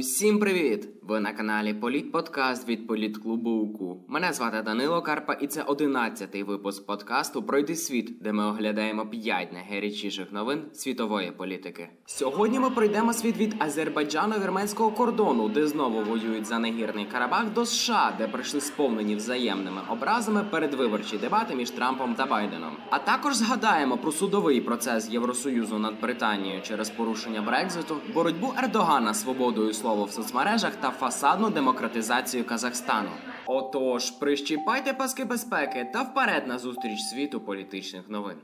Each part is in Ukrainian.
Усім привіт! Ви на каналі Політподкаст від Політклубу УКУ. Мене звати Данило Карпа, і це одинадцятий випуск подкасту Пройди світ, де ми оглядаємо п'ять найгарячіших новин світової політики. Сьогодні ми пройдемо світ від Азербайджано-вірменського кордону, де знову воюють за негірний Карабах, до США, де прийшли сповнені взаємними образами передвиборчі дебати між Трампом та Байденом. А також згадаємо про судовий процес Євросоюзу над Британією через порушення Брекзиту, боротьбу Ердогана свободою слова в соцмережах та фасадну демократизацію Казахстану. Отож, прищіпайте паски безпеки та вперед на зустріч світу політичних новин.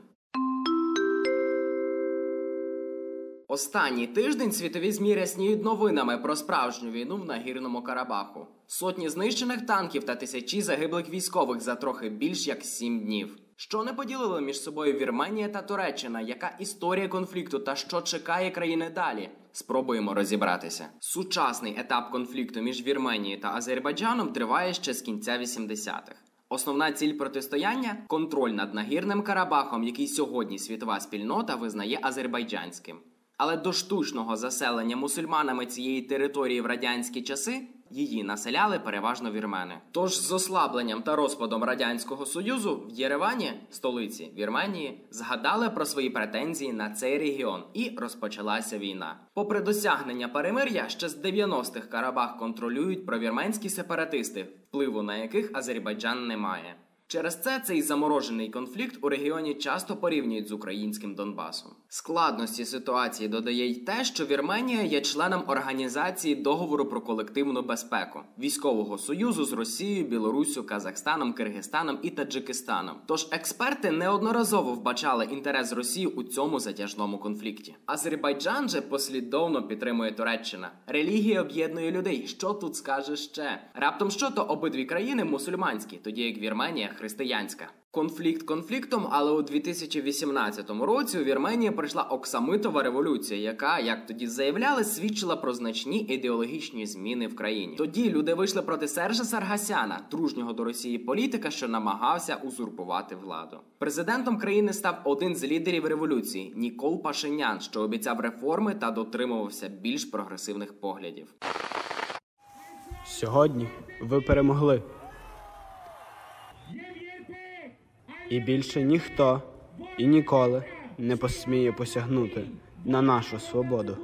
Останній тиждень світові змі рясніють новинами про справжню війну в нагірному Карабаху. Сотні знищених танків та тисячі загиблих військових за трохи більш як сім днів. Що не поділили між собою Вірменія та Туреччина? Яка історія конфлікту та що чекає країни далі? Спробуємо розібратися. Сучасний етап конфлікту між Вірменією та Азербайджаном триває ще з кінця 80-х. Основна ціль протистояння контроль над нагірним Карабахом, який сьогодні світова спільнота визнає азербайджанським. Але до штучного заселення мусульманами цієї території в радянські часи її населяли переважно вірмени. Тож з ослабленням та розпадом радянського союзу в Єревані, столиці Вірменії, згадали про свої претензії на цей регіон, і розпочалася війна. Попри досягнення перемир'я, ще з 90-х Карабах контролюють провірменські сепаратисти, впливу на яких Азербайджан не має. Через це цей заморожений конфлікт у регіоні часто порівнюють з українським Донбасом. Складності ситуації додає й те, що Вірменія є членом організації договору про колективну безпеку військового союзу з Росією, Білоруссю, Казахстаном, Киргизстаном і Таджикистаном. Тож експерти неодноразово вбачали інтерес Росії у цьому затяжному конфлікті. Азербайджан же послідовно підтримує Туреччина. Релігія об'єднує людей. Що тут скаже ще? Раптом що то обидві країни мусульманські, тоді як Вірменія християнська. Конфлікт конфліктом, але у 2018 році у Вірменії прийшла Оксамитова революція, яка, як тоді заявляли, свідчила про значні ідеологічні зміни в країні. Тоді люди вийшли проти Сержа Саргасяна, дружнього до Росії політика, що намагався узурпувати владу. Президентом країни став один з лідерів революції Нікол Пашинян, що обіцяв реформи та дотримувався більш прогресивних поглядів. Сьогодні ви перемогли. І більше ніхто і ніколи не посміє посягнути на нашу свободу.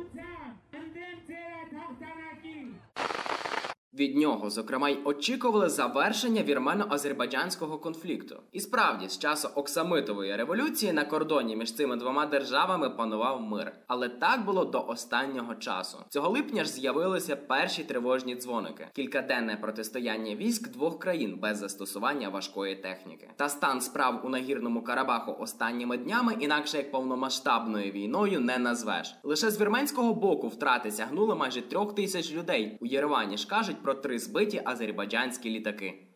Від нього, зокрема, й очікували завершення вірмено-азербайджанського конфлікту. І справді, з часу Оксамитової революції на кордоні між цими двома державами панував мир. Але так було до останнього часу. Цього липня ж з'явилися перші тривожні дзвоники, кількаденне протистояння військ двох країн без застосування важкої техніки. Та стан справ у нагірному Карабаху останніми днями, інакше як повномасштабною війною, не назвеш. Лише з вірменського боку втрати сягнули майже трьох тисяч людей. У Єревані ж кажуть про три збиті азербайджанські літаки.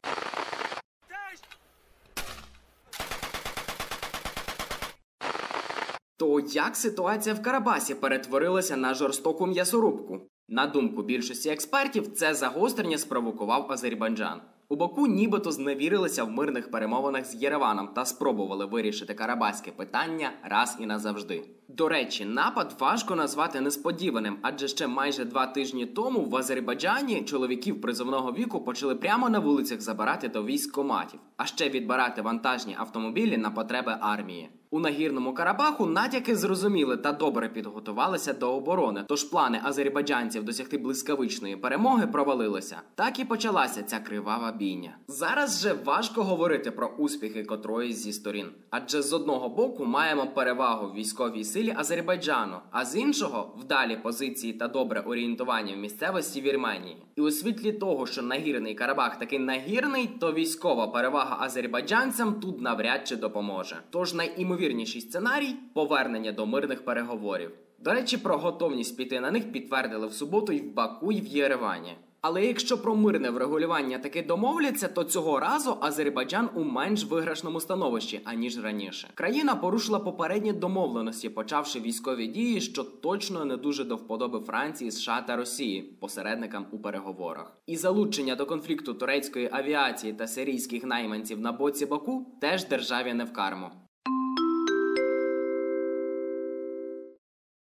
То як ситуація в Карабасі перетворилася на жорстоку м'ясорубку? На думку більшості експертів, це загострення спровокував Азербайджан. У Баку нібито зневірилися в мирних перемовинах з Єреваном та спробували вирішити карабаське питання раз і назавжди. До речі, напад важко назвати несподіваним, адже ще майже два тижні тому в Азербайджані чоловіків призовного віку почали прямо на вулицях забирати до військкоматів, а ще відбирати вантажні автомобілі на потреби армії. У нагірному Карабаху натяки зрозуміли та добре підготувалися до оборони. Тож плани азербайджанців досягти блискавичної перемоги провалилися. Так і почалася ця кривава бійня. Зараз же важко говорити про успіхи котрої зі сторін, адже з одного боку маємо перевагу в військовій силі Азербайджану, а з іншого вдалі позиції та добре орієнтування в місцевості Вірменії. І у світлі того, що нагірний Карабах таки нагірний, то військова перевага азербайджанцям тут навряд чи допоможе. Тож найімовірніший сценарій повернення до мирних переговорів. До речі, про готовність піти на них підтвердили в суботу і в Баку, і в Єревані. Але якщо про мирне врегулювання таки домовляться, то цього разу Азербайджан у менш виграшному становищі аніж раніше. Країна порушила попередні домовленості, почавши військові дії, що точно не дуже до вподоби Франції, США та Росії, посередникам у переговорах. І залучення до конфлікту турецької авіації та сирійських найманців на боці Баку теж державі не в карму.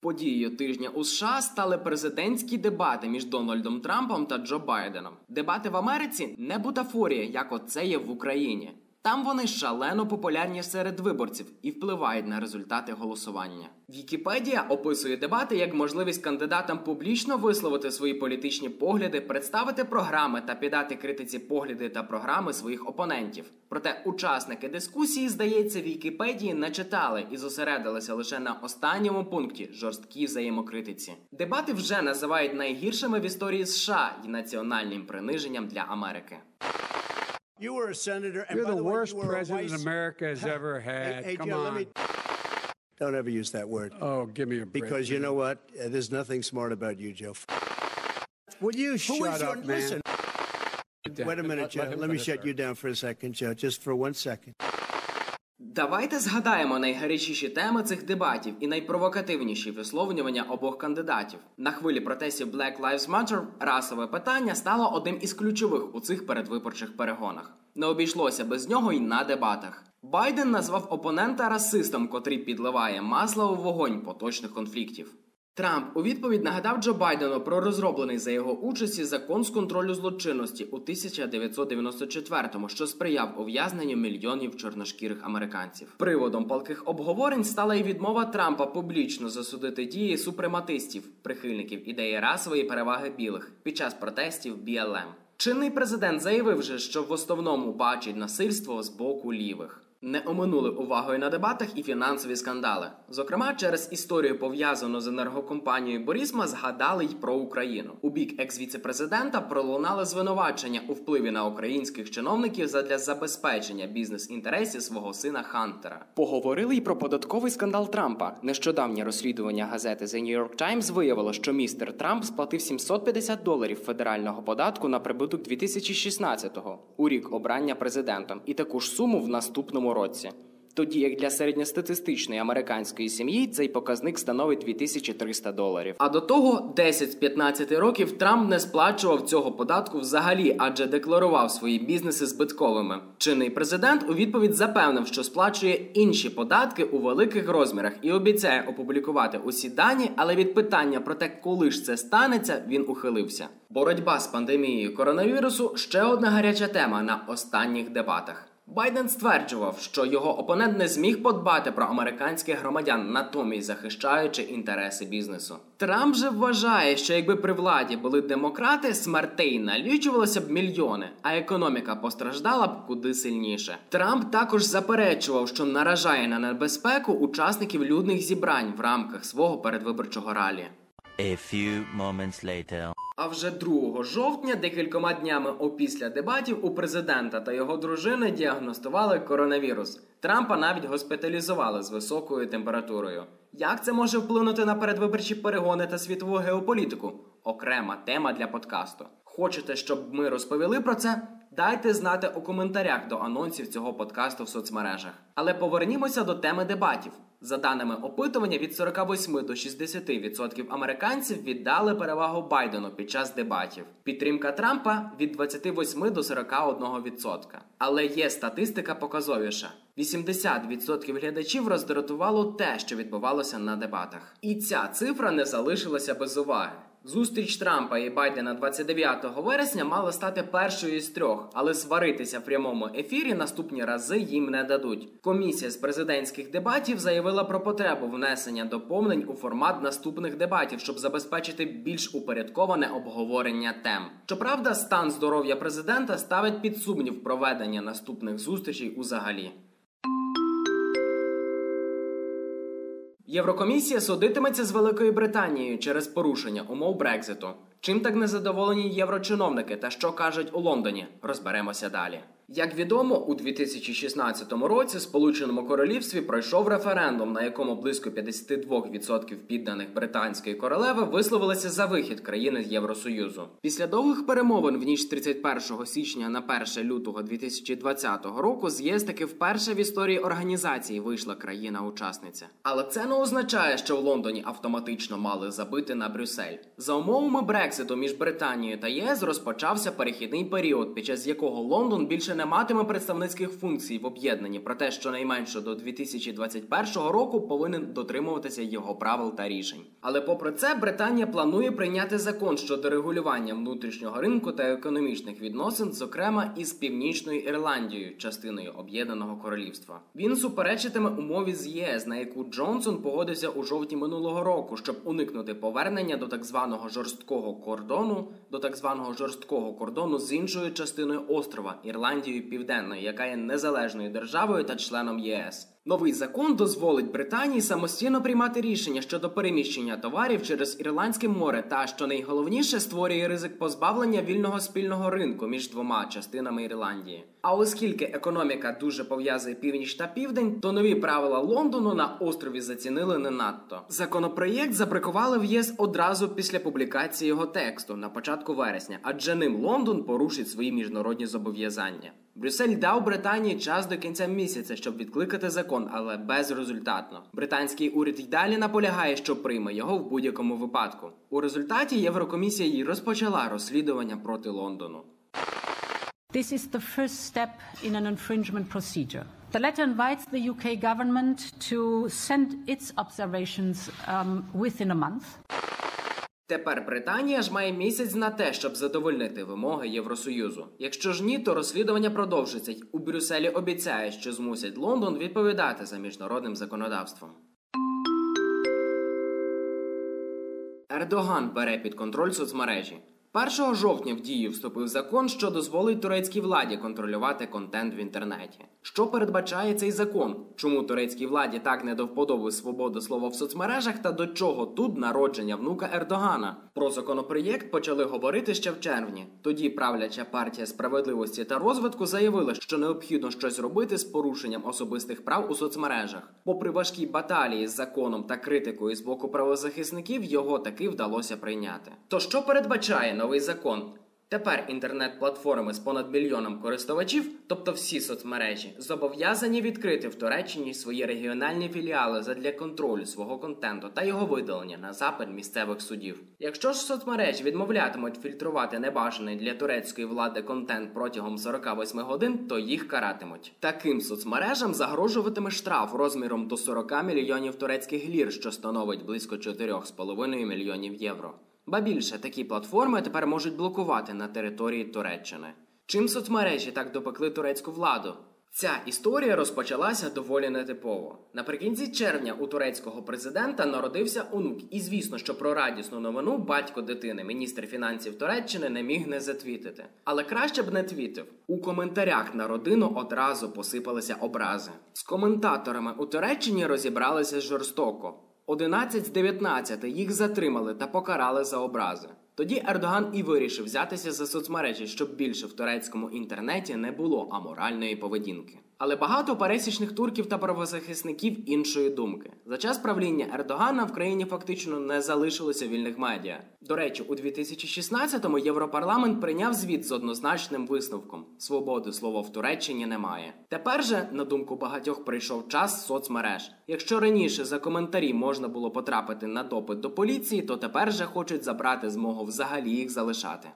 Подією тижня у США стали президентські дебати між Дональдом Трампом та Джо Байденом. Дебати в Америці не бутафорія, як оце є в Україні. Там вони шалено популярні серед виборців і впливають на результати голосування. Вікіпедія описує дебати як можливість кандидатам публічно висловити свої політичні погляди, представити програми та піддати критиці погляди та програми своїх опонентів. Проте учасники дискусії, здається, Вікіпедії не читали і зосередилися лише на останньому пункті жорсткій взаємокритиці. Дебати вже називають найгіршими в історії США і національним приниженням для Америки. You were a senator, and You're the way, worst you president vice- America has ever had. hey, Come Joe, let on. me. Don't ever use that word. Oh, give me a break. Because you know what? Uh, There's nothing smart about you, Joe. Will you Who shut up, your- man? listen. Wait a minute, Let- Joe. let Let me shut first. you down for a second, Joe, just for one second. Давайте згадаємо найгарячіші теми цих дебатів і найпровокативніші висловлювання обох кандидатів. На хвилі протестів Black Lives Matter расове питання стало одним із ключових у цих передвиборчих перегонах. Не обійшлося без нього й на дебатах. Байден назвав опонента расистом, котрий підливає масло у вогонь поточних конфліктів. Трамп у відповідь нагадав Джо Байдену про розроблений за його участі закон з контролю злочинності у 1994-му, що сприяв ув'язненню мільйонів чорношкірих американців. Приводом палких обговорень стала й відмова Трампа публічно засудити дії супрематистів, прихильників ідеї расової переваги білих під час протестів BLM. Чинний президент заявив же, що в основному бачить насильство з боку лівих. Не оминули увагою на дебатах і фінансові скандали. Зокрема, через історію пов'язану з енергокомпанією Борісма згадали й про Україну. У бік екс-віцепрезидента пролунали звинувачення у впливі на українських чиновників задля забезпечення бізнес-інтересів свого сина Хантера. Поговорили й про податковий скандал Трампа. Нещодавнє розслідування газети The New York Times виявило, що містер Трамп сплатив 750 доларів федерального податку на прибуток 2016-го у рік обрання президентом, і таку ж суму в наступному році. Тоді як для середньостатистичної американської сім'ї цей показник становить 2300 доларів. А до того 10 з 15 років Трамп не сплачував цього податку взагалі, адже декларував свої бізнеси збитковими. Чинний президент у відповідь запевнив, що сплачує інші податки у великих розмірах і обіцяє опублікувати усі дані, але від питання про те, коли ж це станеться, він ухилився. Боротьба з пандемією коронавірусу ще одна гаряча тема на останніх дебатах. Байден стверджував, що його опонент не зміг подбати про американських громадян, натомість захищаючи інтереси бізнесу. Трамп же вважає, що якби при владі були демократи, смертей налічувалося б мільйони, а економіка постраждала б куди сильніше. Трамп також заперечував, що наражає на небезпеку учасників людних зібрань в рамках свого передвиборчого ралі. A few moments later. А вже 2 жовтня, декількома днями опісля дебатів, у президента та його дружини діагностували коронавірус. Трампа навіть госпіталізували з високою температурою. Як це може вплинути на передвиборчі перегони та світову геополітику? Окрема тема для подкасту. Хочете, щоб ми розповіли про це? Дайте знати у коментарях до анонсів цього подкасту в соцмережах. Але повернімося до теми дебатів. За даними опитування, від 48 до 60% американців віддали перевагу Байдену під час дебатів. Підтримка Трампа від 28 до 41%. Але є статистика показовіша: 80% глядачів роздратувало те, що відбувалося на дебатах. І ця цифра не залишилася без уваги. Зустріч Трампа і Байдена 29 вересня мала стати першою із трьох, але сваритися в прямому ефірі наступні рази їм не дадуть. Комісія з президентських дебатів заявила про потребу внесення доповнень у формат наступних дебатів, щоб забезпечити більш упорядковане обговорення тем. Щоправда, стан здоров'я президента ставить під сумнів проведення наступних зустрічей узагалі. Єврокомісія судитиметься з Великою Британією через порушення умов Брекзиту. Чим так незадоволені єврочиновники та що кажуть у Лондоні? Розберемося далі. Як відомо, у 2016 році Сполученому Королівстві пройшов референдум, на якому близько 52% підданих британської королеви висловилися за вихід країни з Євросоюзу. Після довгих перемовин в ніч з 31 січня на 1 лютого 2020 року з таки вперше в історії організації вийшла країна-учасниця. Але це не означає, що в Лондоні автоматично мали забити на Брюссель. За умовами Брекситу між Британією та ЄС розпочався перехідний період, під час якого Лондон більше не матиме представницьких функцій в об'єднанні, проте щонайменше до 2021 року повинен дотримуватися його правил та рішень. Але попри це, Британія планує прийняти закон щодо регулювання внутрішнього ринку та економічних відносин, зокрема із Північною Ірландією, частиною Об'єднаного Королівства. Він суперечитиме умові з ЄС, на яку Джонсон погодився у жовтні минулого року, щоб уникнути повернення до так званого жорсткого кордону, до так званого жорсткого кордону з іншою частиною острова Ірландією Південною, яка є незалежною державою та членом ЄС. Новий закон дозволить Британії самостійно приймати рішення щодо переміщення товарів через Ірландське море, та що найголовніше створює ризик позбавлення вільного спільного ринку між двома частинами Ірландії. А оскільки економіка дуже пов'язує північ та південь, то нові правила Лондону на острові зацінили не надто. Законопроєкт заприкували в ЄС одразу після публікації його тексту на початку вересня, адже ним Лондон порушить свої міжнародні зобов'язання. Брюссель дав Британії час до кінця місяця, щоб відкликати закон, але безрезультатно. Британський уряд й далі наполягає, що прийме його в будь-якому випадку. У результаті Єврокомісія й розпочала розслідування проти Лондону. This is the first step in an infringement procedure. The letter invites the UK government to send its observations um, within a month. Тепер Британія ж має місяць на те, щоб задовольнити вимоги Євросоюзу. Якщо ж ні, то розслідування продовжиться у Брюсселі обіцяє, що змусять Лондон відповідати за міжнародним законодавством. Ердоган бере під контроль соцмережі. 1 жовтня в дію вступив закон, що дозволить турецькій владі контролювати контент в інтернеті. Що передбачає цей закон? Чому турецькій владі так не до вподоби свободи слова в соцмережах та до чого тут народження внука Ердогана? Про законопроєкт почали говорити ще в червні. Тоді правляча партія справедливості та розвитку заявила, що необхідно щось робити з порушенням особистих прав у соцмережах. Попри важкі баталії з законом та критикою з боку правозахисників, його таки вдалося прийняти. То що передбачає новий закон? Тепер інтернет-платформи з понад мільйоном користувачів, тобто всі соцмережі, зобов'язані відкрити в Туреччині свої регіональні філіали задля контролю свого контенту та його видалення на запит місцевих судів. Якщо ж соцмережі відмовлятимуть фільтрувати небажаний для турецької влади контент протягом 48 годин, то їх каратимуть. Таким соцмережам загрожуватиме штраф розміром до 40 мільйонів турецьких лір, що становить близько 4,5 мільйонів євро. Ба більше такі платформи тепер можуть блокувати на території Туреччини. Чим соцмережі так допекли турецьку владу? Ця історія розпочалася доволі нетипово. Наприкінці червня у турецького президента народився онук, і звісно, що про радісну новину батько дитини, міністр фінансів Туреччини, не міг не затвітити. Але краще б не твітив. У коментарях на родину одразу посипалися образи. З коментаторами у Туреччині розібралися жорстоко. 11 з 19 їх затримали та покарали за образи. Тоді Ердоган і вирішив взятися за соцмережі, щоб більше в турецькому інтернеті не було аморальної поведінки. Але багато пересічних турків та правозахисників іншої думки. За час правління Ердогана в країні фактично не залишилося вільних медіа. До речі, у 2016-му Європарламент прийняв звіт з однозначним висновком: свободи слова в Туреччині немає. Тепер же, на думку багатьох, прийшов час соцмереж. Якщо раніше за коментарі можна було потрапити на допит до поліції, то тепер же хочуть забрати змогу взагалі їх залишати.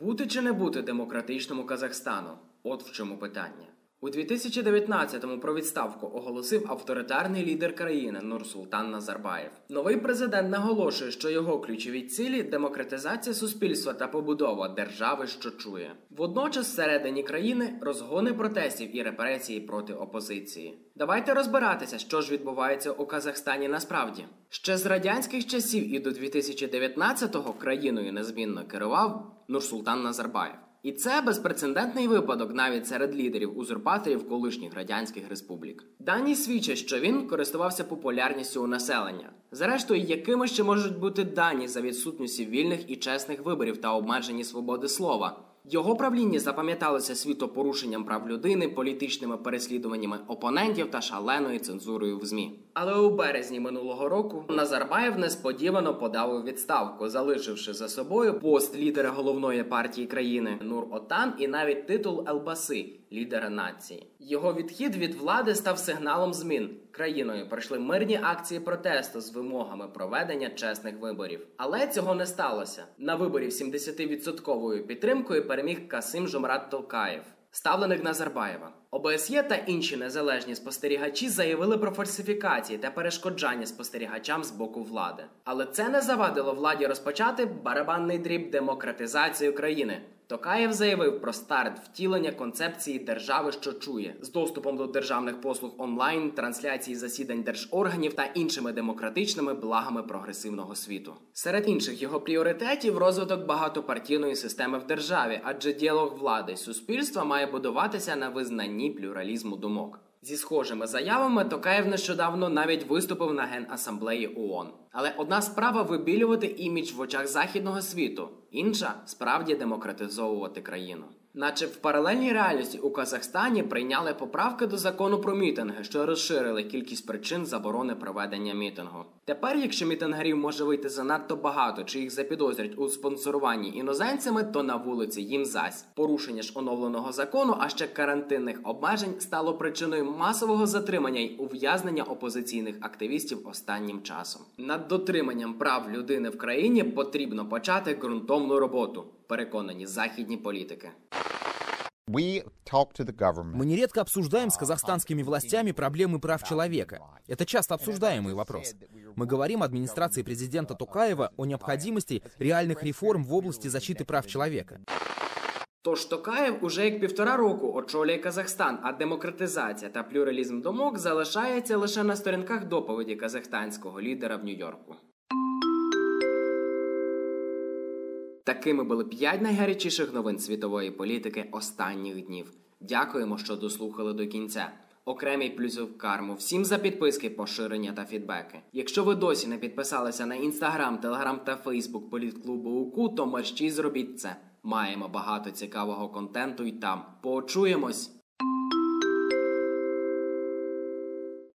Бути чи не бути демократичному Казахстану? От в чому питання. У 2019-му про відставку оголосив авторитарний лідер країни Нурсултан Назарбаєв. Новий президент наголошує, що його ключові цілі демократизація суспільства та побудова держави, що чує. Водночас, всередині країни розгони протестів і репресії проти опозиції. Давайте розбиратися, що ж відбувається у Казахстані насправді. Ще з радянських часів і до 2019-го країною незмінно керував Нурсултан Назарбаєв. І це безпрецедентний випадок навіть серед лідерів узурпаторів колишніх радянських республік. Дані свідчать, що він користувався популярністю у населення. Зрештою, якими ще можуть бути дані за відсутністю вільних і чесних виборів та обмежені свободи слова. Його правління запам'яталося світопорушенням прав людини, політичними переслідуваннями опонентів та шаленою цензурою в ЗМІ. Але у березні минулого року Назарбаєв несподівано подав у відставку, залишивши за собою пост лідера головної партії країни Нур Отан і навіть титул Елбаси лідера нації. Його відхід від влади став сигналом змін. Країною пройшли мирні акції протесту з вимогами проведення чесних виборів. Але цього не сталося. На виборі 70% підтримкою переміг Касим Жомрат Толкаєв. Ставленик Назарбаєва, ОБСЄ та інші незалежні спостерігачі заявили про фальсифікації та перешкоджання спостерігачам з боку влади. Але це не завадило владі розпочати барабанний дріб демократизації країни. Токаєв заявив про старт втілення концепції держави, що чує, з доступом до державних послуг онлайн, трансляції засідань держорганів та іншими демократичними благами прогресивного світу. Серед інших його пріоритетів розвиток багатопартійної системи в державі, адже діалог влади суспільства має будуватися на визнанні плюралізму думок. Зі схожими заявами Токаєв нещодавно навіть виступив на генасамблеї ООН. Але одна справа вибілювати імідж в очах західного світу, інша справді демократизовувати країну. Наче в паралельній реальності у Казахстані прийняли поправки до закону про мітинги, що розширили кількість причин заборони проведення мітингу. Тепер, якщо мітингарів може вийти занадто багато, чи їх запідозрять у спонсоруванні іноземцями, то на вулиці їм зась порушення ж оновленого закону, а ще карантинних обмежень стало причиною масового затримання й ув'язнення опозиційних активістів останнім часом. Над дотриманням прав людини в країні потрібно почати ґрунтовну роботу Переконані західні політики. We talk to the government. Мы нередко обсуждаем с казахстанскими властями проблемы прав человека. Это часто обсуждаемый вопрос. Мы говорим администрации президента Токаева о необходимости реальных реформ в области защиты прав человека. Тож Токаєв уже як півтора року очолює Казахстан, а демократизація та плюралізм думок залишається лише на сторінках доповіді казахстанського лідера в Нью-Йорку. Такими були п'ять найгарячіших новин світової політики останніх днів. Дякуємо, що дослухали до кінця. Окремий плюсів карму всім за підписки, поширення та фідбеки. Якщо ви досі не підписалися на інстаграм, телеграм та фейсбук політклубу УКУ, то мерщій зробіть це. Маємо багато цікавого контенту й там. Почуємось!